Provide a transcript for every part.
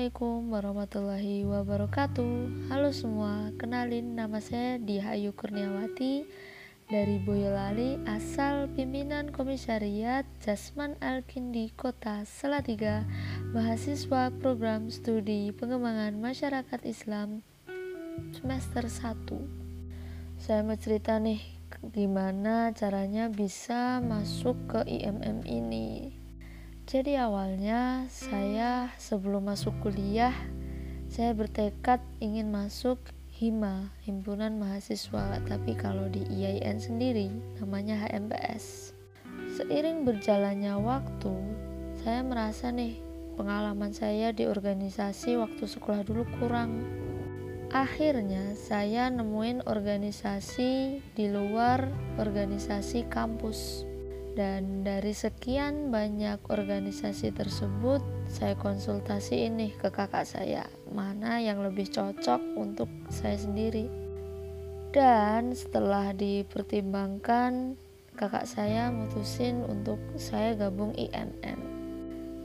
Assalamualaikum warahmatullahi wabarakatuh. Halo semua, kenalin nama saya Dihayu Kurniawati Dari Boyolali, asal pimpinan komisariat Jasman Alkindi Kota Salatiga Mahasiswa program studi pengembangan masyarakat Islam semester 1 Saya mau cerita nih gimana caranya bisa masuk ke IMM ini jadi awalnya saya sebelum masuk kuliah saya bertekad ingin masuk HIMA, Himpunan Mahasiswa, tapi kalau di IAIN sendiri namanya HMPS. Seiring berjalannya waktu, saya merasa nih pengalaman saya di organisasi waktu sekolah dulu kurang. Akhirnya saya nemuin organisasi di luar organisasi kampus dan dari sekian banyak organisasi tersebut saya konsultasi ini ke kakak saya. Mana yang lebih cocok untuk saya sendiri. Dan setelah dipertimbangkan kakak saya mutusin untuk saya gabung IMM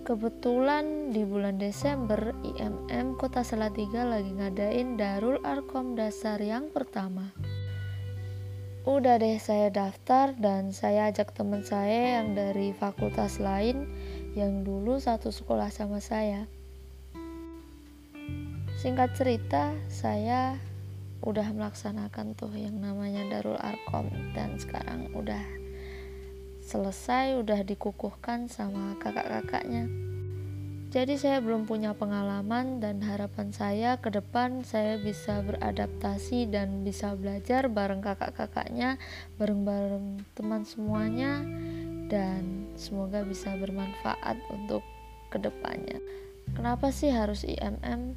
kebetulan di bulan Desember IMM Kota Salatiga lagi ngadain Darul Arkom Dasar yang pertama Udah deh saya daftar dan saya ajak teman saya yang dari fakultas lain yang dulu satu sekolah sama saya. Singkat cerita, saya udah melaksanakan tuh yang namanya Darul Arkom dan sekarang udah selesai, udah dikukuhkan sama kakak-kakaknya. Jadi saya belum punya pengalaman dan harapan saya ke depan saya bisa beradaptasi dan bisa belajar bareng kakak-kakaknya, bareng-bareng teman semuanya dan semoga bisa bermanfaat untuk ke depannya. Kenapa sih harus IMM?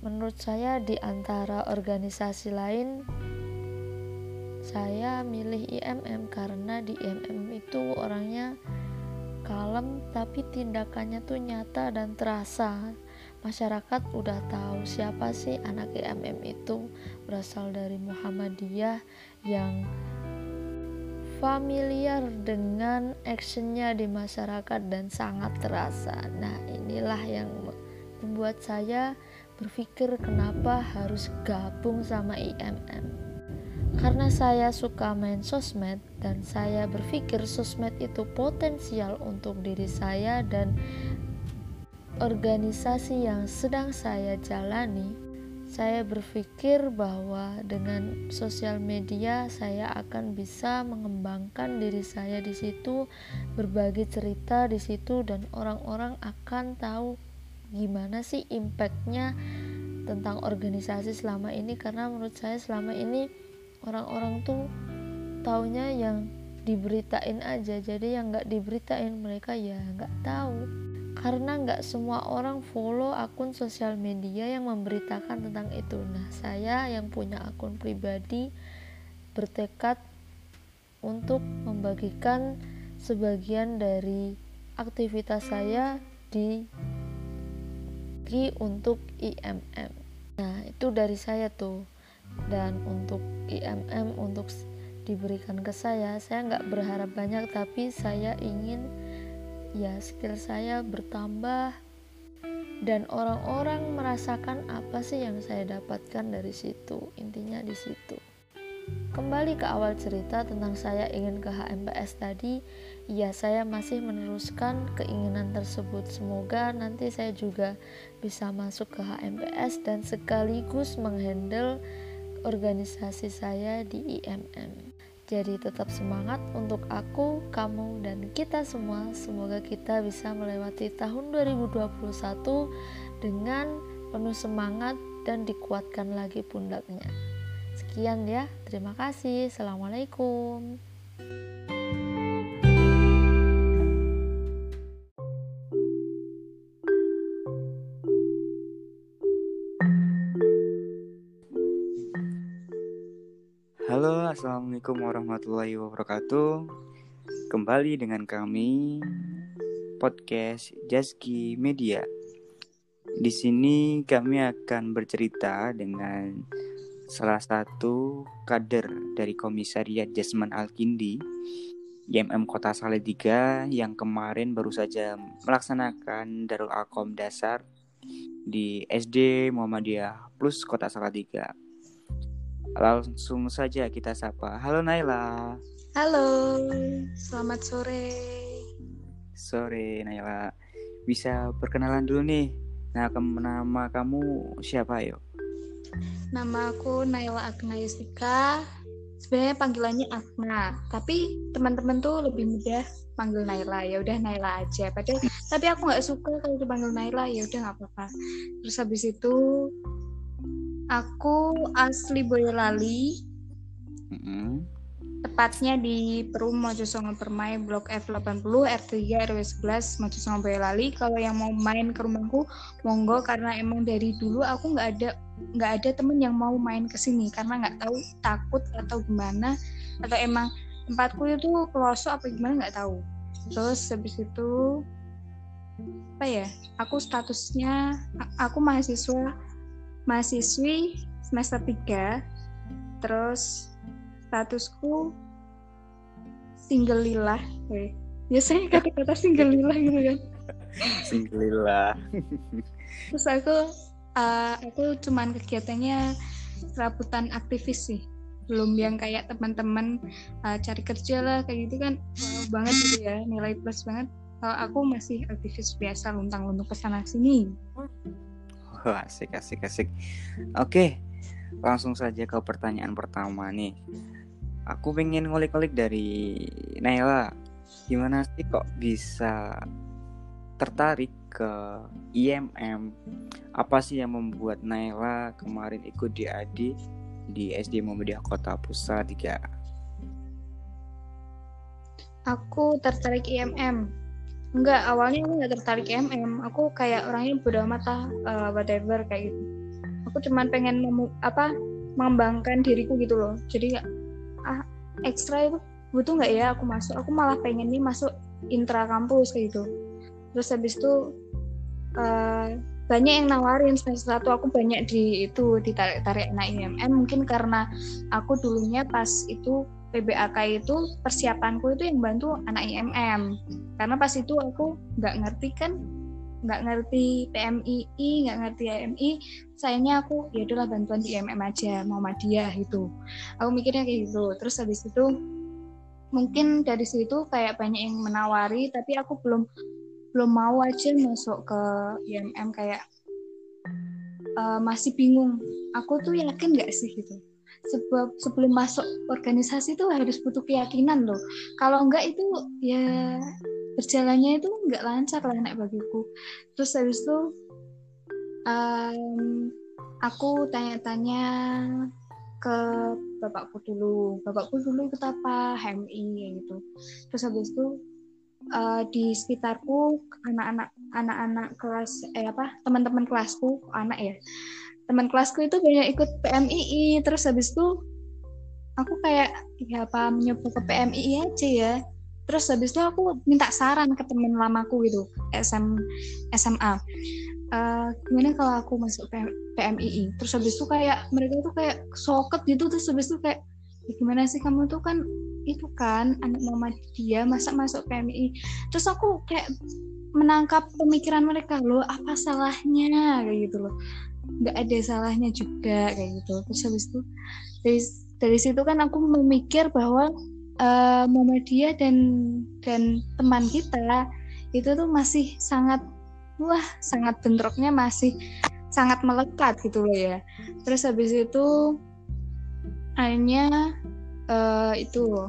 Menurut saya di antara organisasi lain saya milih IMM karena di IMM itu orangnya tapi tindakannya tuh nyata dan terasa. Masyarakat udah tahu siapa sih anak IMM itu berasal dari Muhammadiyah yang familiar dengan actionnya di masyarakat dan sangat terasa. Nah inilah yang membuat saya berpikir kenapa harus gabung sama IMM karena saya suka main sosmed dan saya berpikir sosmed itu potensial untuk diri saya dan organisasi yang sedang saya jalani, saya berpikir bahwa dengan sosial media saya akan bisa mengembangkan diri saya di situ, berbagi cerita di situ dan orang-orang akan tahu gimana sih impactnya tentang organisasi selama ini. Karena menurut saya selama ini orang-orang tuh taunya yang diberitain aja. Jadi yang nggak diberitain mereka ya nggak tahu. Karena nggak semua orang follow akun sosial media yang memberitakan tentang itu. Nah saya yang punya akun pribadi bertekad untuk membagikan sebagian dari aktivitas saya di untuk IMM nah itu dari saya tuh dan untuk IMM untuk diberikan ke saya saya nggak berharap banyak tapi saya ingin ya skill saya bertambah. Dan orang-orang merasakan apa sih yang saya dapatkan dari situ intinya di situ. Kembali ke awal cerita tentang saya ingin ke HMPS tadi ya saya masih meneruskan keinginan tersebut. Semoga nanti saya juga bisa masuk ke HMPS dan sekaligus menghandle organisasi saya di IMM. Jadi tetap semangat untuk aku, kamu, dan kita semua. Semoga kita bisa melewati tahun 2021 dengan penuh semangat dan dikuatkan lagi pundaknya. Sekian ya, terima kasih. Assalamualaikum. Assalamualaikum warahmatullahi wabarakatuh. Kembali dengan kami podcast Jaski Media. Di sini kami akan bercerita dengan salah satu kader dari Komisariat Jasman Alkindi YMM Kota Salatiga yang kemarin baru saja melaksanakan Darul Akom Dasar di SD Muhammadiyah Plus Kota Salatiga. Langsung saja kita sapa. Halo Naila. Halo, selamat sore. Sore Naila. Bisa perkenalan dulu nih. Nah, nama kamu siapa yuk? Nama aku Naila Agna Yusika. Sebenarnya panggilannya Agna, tapi teman-teman tuh lebih mudah panggil Naila. Ya udah Naila aja. Padahal tapi aku nggak suka kalau dipanggil Naila. Ya udah nggak apa-apa. Terus habis itu aku asli Boyolali. Mm -hmm. Tepatnya di Perum Mojosongo Permai Blok F80 R3 RW 11 Mojosongo Boyolali. Kalau yang mau main ke rumahku monggo karena emang dari dulu aku nggak ada nggak ada temen yang mau main ke sini karena nggak tahu takut atau gimana atau emang tempatku itu pelosok apa gimana nggak tahu. Terus habis itu apa ya? Aku statusnya aku mahasiswa mahasiswi semester 3 terus statusku single lillah eh. biasanya kata-kata single lillah gitu kan. Single lillah. Terus aku uh, aku cuman kegiatannya serabutan aktivis sih. Belum yang kayak teman-teman uh, cari kerja lah kayak gitu kan. Wow banget gitu ya nilai plus banget. Kalau aku masih aktivis biasa luntang-luntung ke sana sini asik asik asik. Oke langsung saja ke pertanyaan pertama nih. Aku pengen ngulik-ngulik dari Naila. Gimana sih kok bisa tertarik ke IMM apa sih yang membuat Naila kemarin ikut di ADI di SD Muhammadiyah Kota Pusat 3 aku tertarik IMM enggak awalnya aku nggak tertarik IMM aku kayak orangnya bodo amat uh, whatever kayak gitu. Aku cuman pengen memu apa mengembangkan diriku gitu loh. Jadi ah ekstra itu butuh nggak ya aku masuk? Aku malah pengen nih masuk intra kampus kayak gitu. Terus habis itu uh, banyak yang nawarin. Semester satu aku banyak di itu ditarik tarik anak IMM mungkin karena aku dulunya pas itu PBAK itu persiapanku itu yang bantu anak IMM karena pas itu aku nggak ngerti kan nggak ngerti PMII nggak ngerti AMI sayangnya aku ya udahlah bantuan di IMM aja mau Muhammadiyah gitu. Aku mikirnya kayak gitu. Terus habis itu mungkin dari situ kayak banyak yang menawari tapi aku belum belum mau aja masuk ke IMM kayak uh, masih bingung. Aku tuh yakin nggak sih gitu sebab sebelum masuk organisasi itu harus butuh keyakinan loh. Kalau enggak itu ya berjalannya itu nggak lancar lah anak bagiku. Terus habis itu um, aku tanya-tanya ke bapakku dulu. Bapakku dulu ikut apa? HMI gitu. Terus habis itu uh, di sekitarku anak-anak anak-anak kelas eh apa? Teman-teman kelasku anak ya teman kelasku itu banyak ikut PMII terus habis itu aku kayak ya apa mencoba ke PMII aja ya. Terus habis itu aku minta saran ke temen lamaku gitu SM SMA uh, eh, gimana kalau aku masuk PMII terus habis itu kayak mereka tuh kayak soket gitu terus habis itu kayak ya gimana sih kamu tuh kan itu kan anak mama dia masa masuk PMI terus aku kayak menangkap pemikiran mereka loh apa salahnya? Kayak gitu loh nggak ada salahnya juga kayak gitu. Terus habis itu dari dari situ kan aku memikir bahwa uh, Muhammadiyah dan dan teman kita itu tuh masih sangat wah sangat bentroknya masih sangat melekat gitu loh ya. Terus habis itu akhirnya uh, itu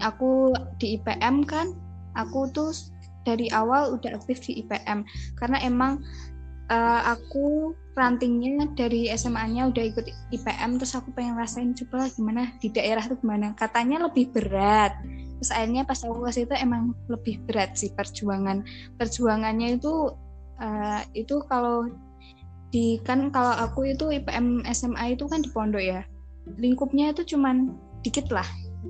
aku di IPM kan aku tuh dari awal udah aktif di IPM karena emang uh, aku rantingnya dari SMA-nya udah ikut IPM terus aku pengen rasain coba lah gimana di daerah tuh gimana. Katanya lebih berat. Terus akhirnya pas aku ke situ emang lebih berat sih perjuangan. Perjuangannya itu uh, itu kalau di kan kalau aku itu IPM SMA itu kan di pondok ya. Lingkupnya itu cuman dikit lah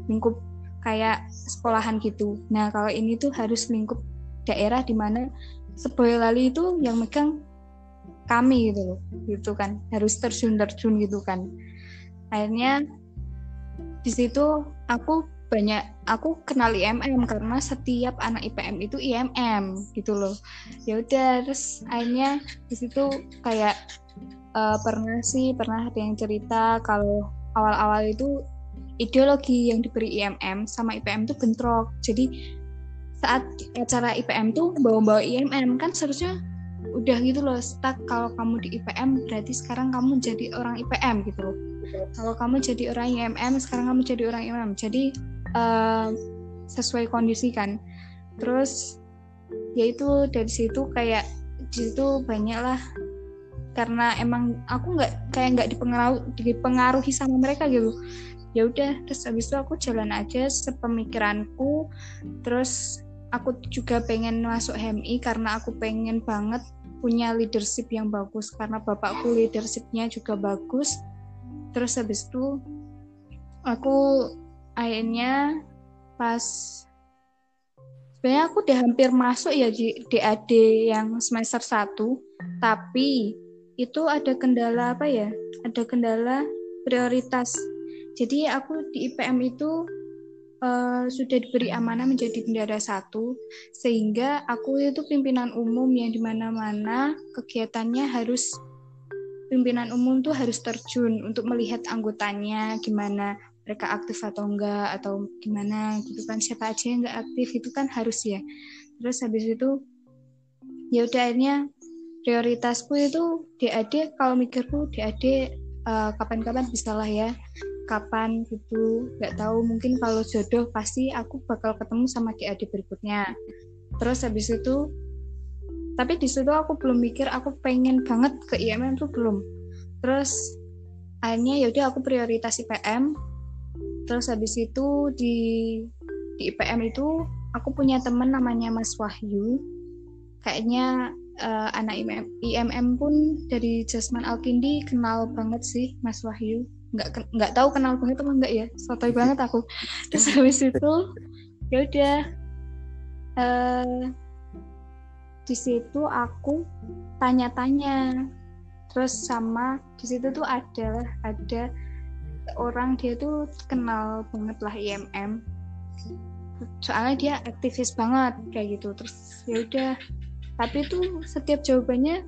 lingkup kayak sekolahan gitu. Nah kalau ini tuh harus lingkup daerah di mana Seboyolali itu yang megang kami gitu loh gitu kan. Harus terjun terjun gitu kan. Akhirnya di situ aku banyak aku kenal IMM karena setiap anak IPM itu IMM gitu loh. Ya udah terus akhirnya di situ kayak uh, pernah sih pernah ada yang cerita kalau awal-awal itu ideologi yang diberi IMM sama IPM itu bentrok. Jadi saat acara IPM tuh bawa-bawa IMM kan seharusnya udah gitu loh stuck. Kalau kamu di IPM berarti sekarang kamu jadi orang IPM gitu loh. Kalau kamu jadi orang IMM sekarang kamu jadi orang IMM jadi uh, sesuai kondisi kan. Terus yaitu dari situ kayak di situ banyak lah karena emang aku nggak kayak nggak dipengaruhi dipengaruhi sama mereka gitu. Ya udah terus habis itu aku jalan aja sepemikiranku. Terus aku juga pengen masuk HMI karena aku pengen banget punya leadership yang bagus karena bapakku leadershipnya juga bagus. Terus habis itu aku akhirnya pas sebenarnya aku udah hampir masuk ya di DAD yang semester 1 tapi itu ada kendala apa ya? Ada kendala prioritas. Jadi aku di IPM itu uh, sudah diberi amanah menjadi bendara satu sehingga aku itu pimpinan umum yang di mana-mana kegiatannya harus pimpinan umum tuh harus terjun untuk melihat anggotanya gimana mereka aktif atau enggak atau gimana gitu kan siapa aja yang enggak aktif itu kan harus ya. Terus habis itu ya udah akhirnya prioritasku itu DAD kalau mikirku DAD uh, eh, kapan-kapan bisa lah ya kapan gitu. Nggak tahu mungkin kalau jodoh pasti aku bakal ketemu sama DAD berikutnya. Terus habis itu tapi di situ aku belum mikir aku pengen banget ke IMM tuh belum. Terus akhirnya yaudah aku prioritas IPM terus habis itu di di IPM itu aku punya temen namanya Mas Wahyu. Kayaknya uh, anak IMM, IMM pun dari Jasman Alkindi kenal banget sih Mas Wahyu nggak nggak tahu kenal banget apa enggak ya. Sotoy banget aku. Terus habis itu ya udah. Uh, di situ aku tanya-tanya. Terus sama di situ tuh ada ada orang dia tuh kenal banget lah IMM soalnya dia aktivis banget kayak gitu. Terus ya udah. Tapi tuh setiap jawabannya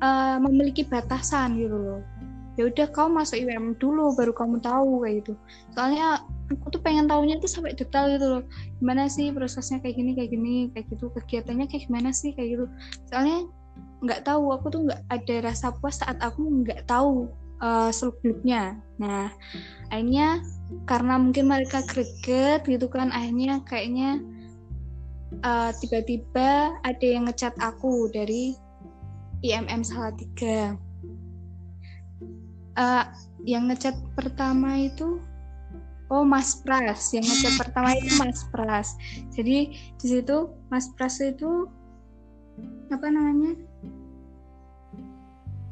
uh, memiliki batasan gitu loh ya udah kau masuk IMM dulu baru kamu tahu kayak gitu. Soalnya aku tuh pengen tahunya tuh sampai detail gitu loh. Gimana sih prosesnya kayak gini kayak gini kayak gitu. Kegiatannya kayak gimana sih kayak gitu. Soalnya nggak tahu aku tuh nggak ada rasa puas saat aku nggak tahu uh, seluk beluknya nah akhirnya karena mungkin mereka greget gitu kan akhirnya kayaknya uh, tiba-tiba ada yang ngecat aku dari IMM Salatiga uh, yang ngecat pertama itu oh Mas Pras. Yang ngecat pertama itu Mas Pras. Jadi di situ Mas Pras itu apa namanya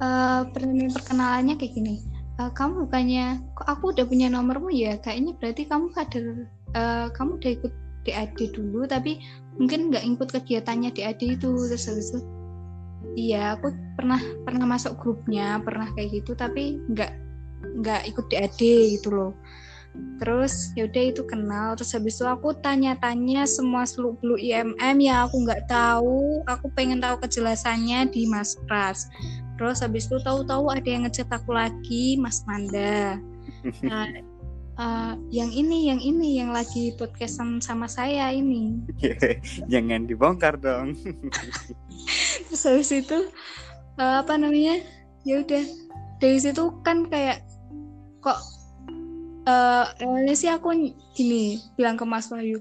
uh, perkenalannya kayak gini. Uh, kamu bukannya kok aku udah punya nomormu ya? Kayaknya berarti kamu kader uh, kamu udah ikut DAD dulu tapi mungkin nggak ikut kegiatannya DAD itu terus habis itu iya aku pernah pernah masuk grupnya pernah kayak gitu tapi nggak nggak ikut DAD gitu loh. Terus yaudah itu kenal terus habis itu aku tanya-tanya semua seluk beluk IMM ya aku nggak tahu aku pengen tahu kejelasannya di Mas Pras. Terus habis itu tahu-tahu ada yang ngechat aku lagi Mas Manda. nah, uh, yang ini yang ini yang lagi podcastan sama saya ini. Jangan dibongkar dong. Terus habis itu uh, apa namanya? Ya udah. Dari situ kan kayak kok uh, awalnya sih aku gini bilang ke Mas Wahyu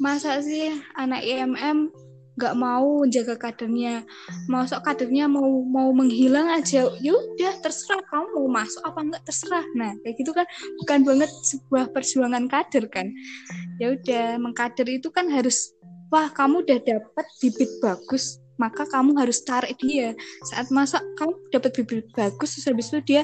masa sih anak IMM nggak mau jaga kadernya. Masuk kadernya mau mau menghilang aja yaudah terserah kamu mau masuk apa enggak terserah. Nah kayak gitu kan bukan banget sebuah perjuangan kader kan. Ya udah mengkader itu kan harus wah kamu udah dapat bibit bagus maka kamu harus tarik dia. Saat masa kamu dapat bibit bagus terus habis itu dia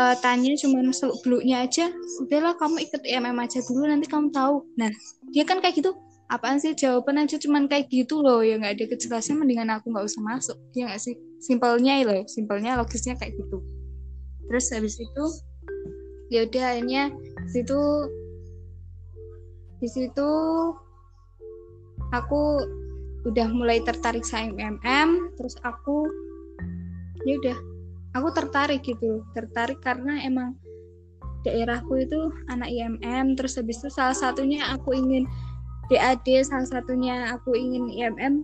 uh, tanya cuma seluk beluknya aja udahlah kamu ikut IMM aja dulu nanti kamu tahu. Nah dia kan kayak gitu apaan sih jawaban aja cuma kayak gitu loh ya nggak ada kejelasan mendingan aku nggak usah masuk ya nggak sih? Simpelnya loh simpelnya logisnya kayak gitu. Terus habis itu ya udah akhirnya situ di situ aku udah mulai tertarik sama MM terus aku ya udah aku tertarik gitu tertarik karena emang daerahku itu anak IMM terus habis itu salah satunya aku ingin DAD salah satunya aku ingin IMM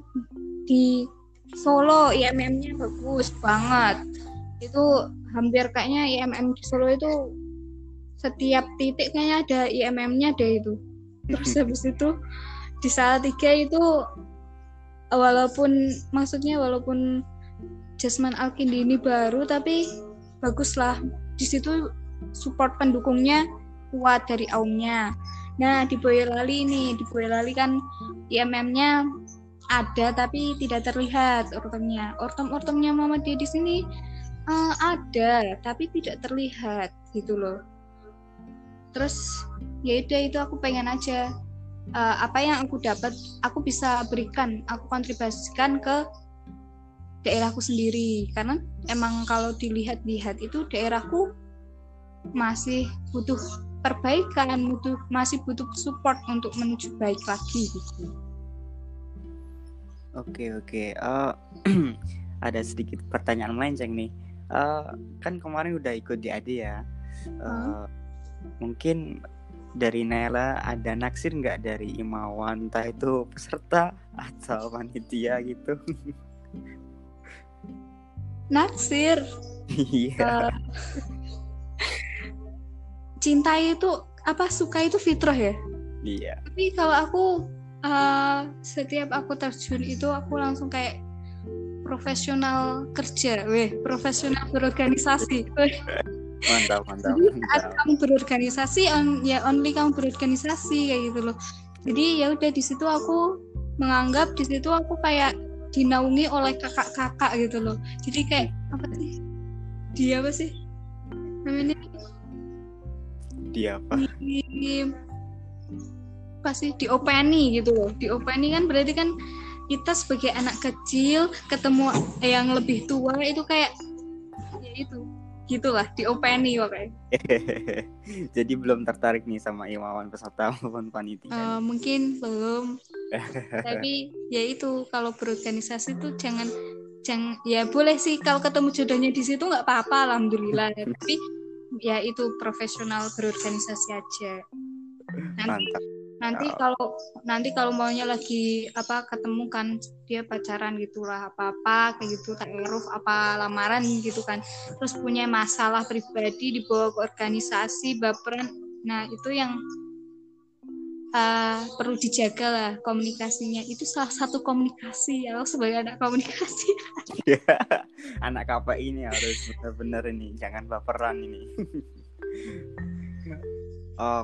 di Solo. IMM-nya bagus banget. Itu hampir kayaknya IMM di Solo itu setiap titik kayaknya ada IMM-nya deh itu. Terus habis itu di tiga itu walaupun maksudnya walaupun Jasman Alkindi ini baru tapi baguslah. Di situ support pendukungnya kuat dari Aumnya. Nah di Boyolali ini di Boyolali kan IMM-nya ada tapi tidak terlihat ortomnya. Ortom-ortomnya dia di sini uh, ada tapi tidak terlihat gitu loh. Terus ya udah itu aku pengen aja uh, apa yang aku dapat aku bisa berikan, aku kontribusikan ke daerahku sendiri karena emang kalau dilihat-lihat itu daerahku masih butuh perbaikan, butuh masih butuh support untuk menuju baik lagi gitu. Oke oke, uh, ada sedikit pertanyaan melenceng nih. Uh, kan kemarin udah ikut di AD ya. Uh, hmm? Mungkin dari Nela ada naksir nggak dari Imawan, entah itu peserta atau panitia gitu? naksir iya uh, cinta itu apa suka itu fitrah ya iya tapi kalau aku uh, setiap aku terjun itu aku langsung kayak profesional kerja, weh profesional berorganisasi. Weh. Mantap, mantap. Jadi mantap. kamu berorganisasi, on, ya only kamu berorganisasi kayak gitu loh. Jadi ya udah di situ aku menganggap di situ aku kayak dinaungi oleh kakak-kakak gitu loh jadi kayak apa sih dia apa sih namanya dia apa di, pasti diopeni gitu loh diopeni kan berarti kan kita sebagai anak kecil ketemu yang lebih tua itu kayak ya itu gitulah diopeni pokoknya. Jadi belum tertarik nih sama imawan peserta maupun panitia. Uh, mungkin belum. Tapi ya itu kalau berorganisasi tuh jangan jangan ya boleh sih kalau ketemu jodohnya di situ nggak apa-apa alhamdulillah. Tapi ya itu profesional berorganisasi aja. Nanti, Mantap nanti ya. kalau nanti kalau maunya lagi apa ketemu kan dia pacaran gitulah apa apa kayak gitu taruh apa lamaran gitu kan terus punya masalah pribadi dibawa ke organisasi baperan nah itu yang uh, perlu dijaga lah komunikasinya. Itu salah satu komunikasi ya sebagai anak komunikasi. Ya, anak apa ini harus benar-benar ini jangan baperan ini.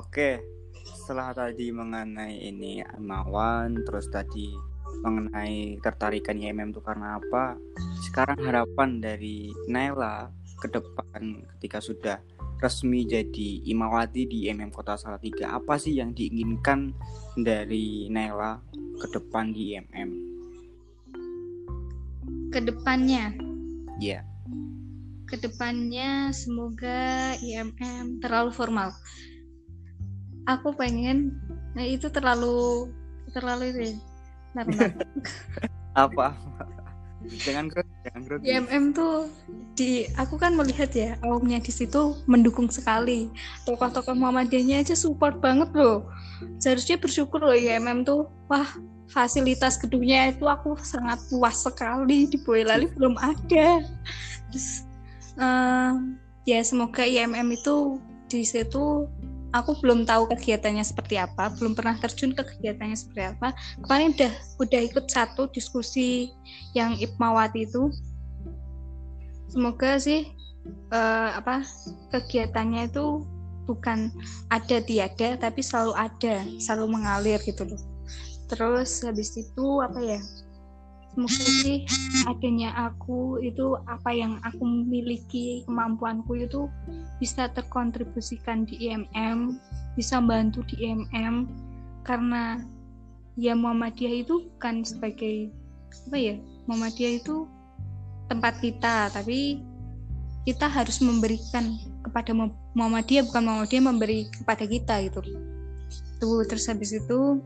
Oke. Setelah tadi mengenai ini Amawan terus tadi mengenai tertarikan IMM itu karena apa? Sekarang harapan dari Naila ke depan ketika sudah resmi jadi Imawati di IMM Kota Salatiga apa sih yang diinginkan dari Naila ke depan di IMM ke depannya ya yeah. ke depannya semoga IMM terlalu formal. Aku pengen nah itu terlalu terlalu itu ya apa? Jangan grogi IMM tuh di aku kan melihat ya awamnya di situ mendukung sekali. Tokoh-tokoh Muhammadiyahnya aja support banget loh. Seharusnya bersyukur loh IMM tuh wah fasilitas gedungnya itu aku sangat puas sekali di Boyolali belum ada. Terus uh, ya semoga IMM itu di situ aku belum tahu kegiatannya seperti apa, belum pernah terjun ke kegiatannya seperti apa. Kemarin udah udah ikut satu diskusi yang Ipmawati itu. Semoga sih uh, apa kegiatannya itu bukan ada tiada tapi selalu ada, selalu mengalir gitu loh. Terus habis itu apa ya? Sih adanya aku itu apa yang aku miliki kemampuanku itu bisa terkontribusikan di IMM bisa bantu di IMM karena ya Muhammadiyah itu bukan sebagai apa ya Muhammadiyah itu tempat kita tapi kita harus memberikan kepada Muhammadiyah bukan Muhammadiyah memberi kepada kita gitu. Tuh terus habis itu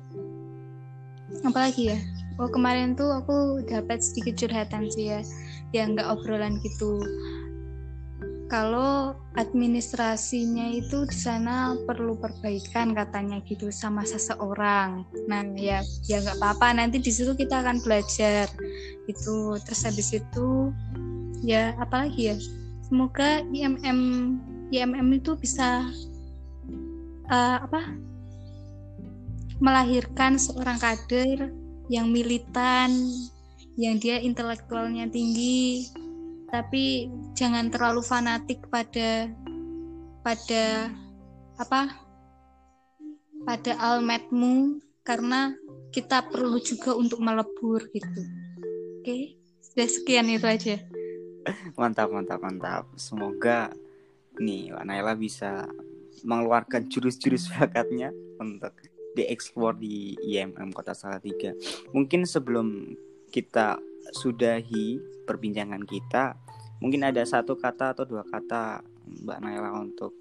apa lagi ya oh kemarin tuh aku dapat sedikit curhatan sih ya yang nggak obrolan gitu kalau administrasinya itu di sana perlu perbaikan katanya gitu sama seseorang. Nah ya ya nggak apa-apa nanti di situ kita akan belajar itu terus habis itu ya apalagi ya semoga IMM IMM itu bisa uh, apa melahirkan seorang kader yang militan yang dia intelektualnya tinggi tapi jangan terlalu fanatik pada pada apa? Pada almatmu karena kita perlu juga untuk melebur gitu. Oke sudah sekian itu aja. Mantap mantap mantap. Semoga nih Naila bisa mengeluarkan jurus-jurus bakatnya untuk dieksplor di IMM Kota Salatiga. Mungkin sebelum kita sudahi perbincangan kita mungkin ada satu kata atau dua kata Mbak Naila untuk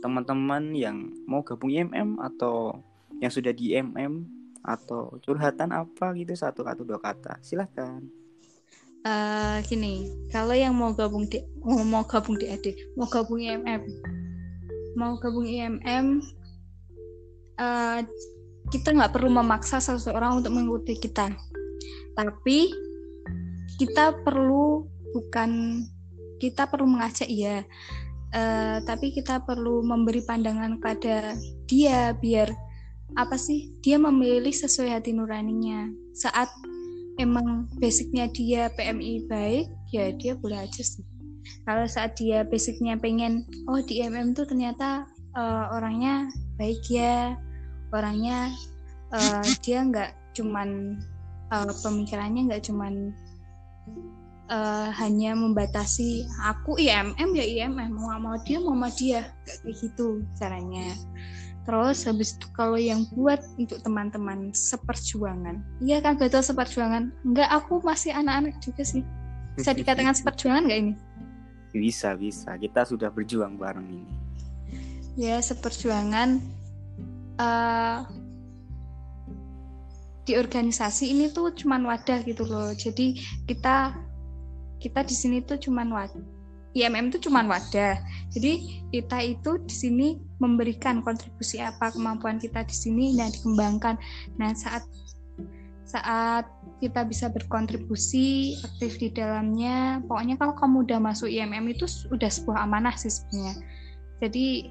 teman-teman yang mau gabung IMM atau yang sudah di IMM atau curhatan apa gitu satu atau dua kata. Silahkan. Uh, gini kalau yang mau gabung di oh, mau gabung di AD mau gabung IMM mau gabung IMM uh, kita nggak perlu memaksa seseorang untuk mengikuti kita. Tapi kita perlu bukan kita perlu mengajak iya uh, tapi kita perlu memberi pandangan pada dia biar apa sih dia memilih sesuai hati nuraninya. Saat emang basicnya dia PMI baik ya dia boleh aja sih. Kalau saat dia basicnya pengen oh di MM tuh ternyata uh, orangnya baik ya orangnya uh, dia nggak cuman uh, pemikirannya nggak cuman uh, hanya membatasi aku IMM ya IMM mau mau dia mau sama dia. Kayak gitu caranya. Terus habis itu kalau yang buat untuk teman-teman seperjuangan. Iya kan betul seperjuangan? Enggak aku masih anak-anak juga sih. Bisa dikatakan seperjuangan nggak ini? Bisa bisa. Kita sudah berjuang bareng ini. Ya seperjuangan uh, di organisasi ini tuh cuman wadah gitu loh. Jadi kita kita di sini tuh cuman wadah IMM itu cuman wadah. Jadi kita itu di sini memberikan kontribusi apa kemampuan kita di sini dan dikembangkan. Nah saat saat kita bisa berkontribusi aktif di dalamnya pokoknya kalau kamu udah masuk IMM itu udah sebuah amanah sih sebenarnya. Jadi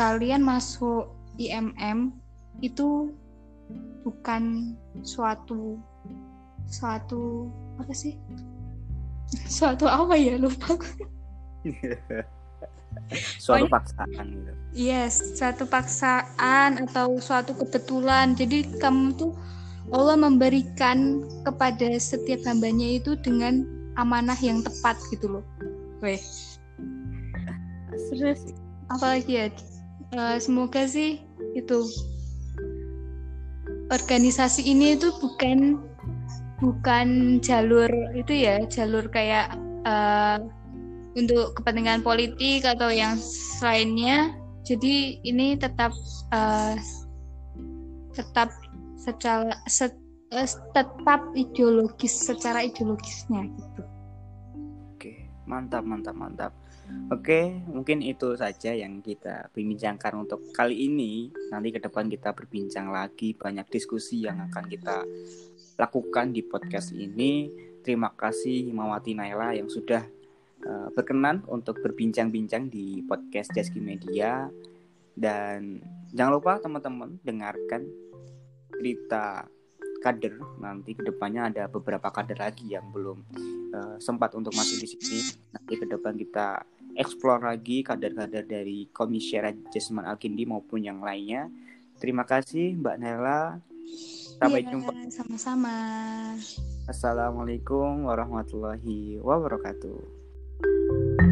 kalian masuk IMM itu bukan suatu suatu apa sih suatu apa ya lupa suatu paksaan gitu. Yes, suatu paksaan atau suatu kebetulan. Jadi kamu tuh Allah memberikan kepada setiap hambanya itu dengan amanah yang tepat gitu loh. Weh. Terus apalagi ya? Uh, semoga sih itu organisasi ini itu bukan bukan jalur itu ya jalur kayak uh, untuk kepentingan politik atau yang lainnya. Jadi ini tetap uh, tetap secara set, uh, tetap ideologis secara ideologisnya gitu. Oke mantap mantap mantap Oke, mungkin itu saja yang kita bincangkan untuk kali ini. Nanti ke depan kita berbincang lagi banyak diskusi yang akan kita lakukan di podcast ini. Terima kasih Himawati Naila yang sudah uh, berkenan untuk berbincang-bincang di podcast Jaski Media. Dan jangan lupa teman-teman dengarkan cerita kader nanti ke depannya ada beberapa kader lagi yang belum uh, sempat untuk masuk di sini nanti ke depan kita explore lagi kader-kader dari Komisioner Jasman Alkindi maupun yang lainnya. Terima kasih Mbak Nela. Sampai ya, jumpa. Sama-sama. Assalamualaikum warahmatullahi wabarakatuh.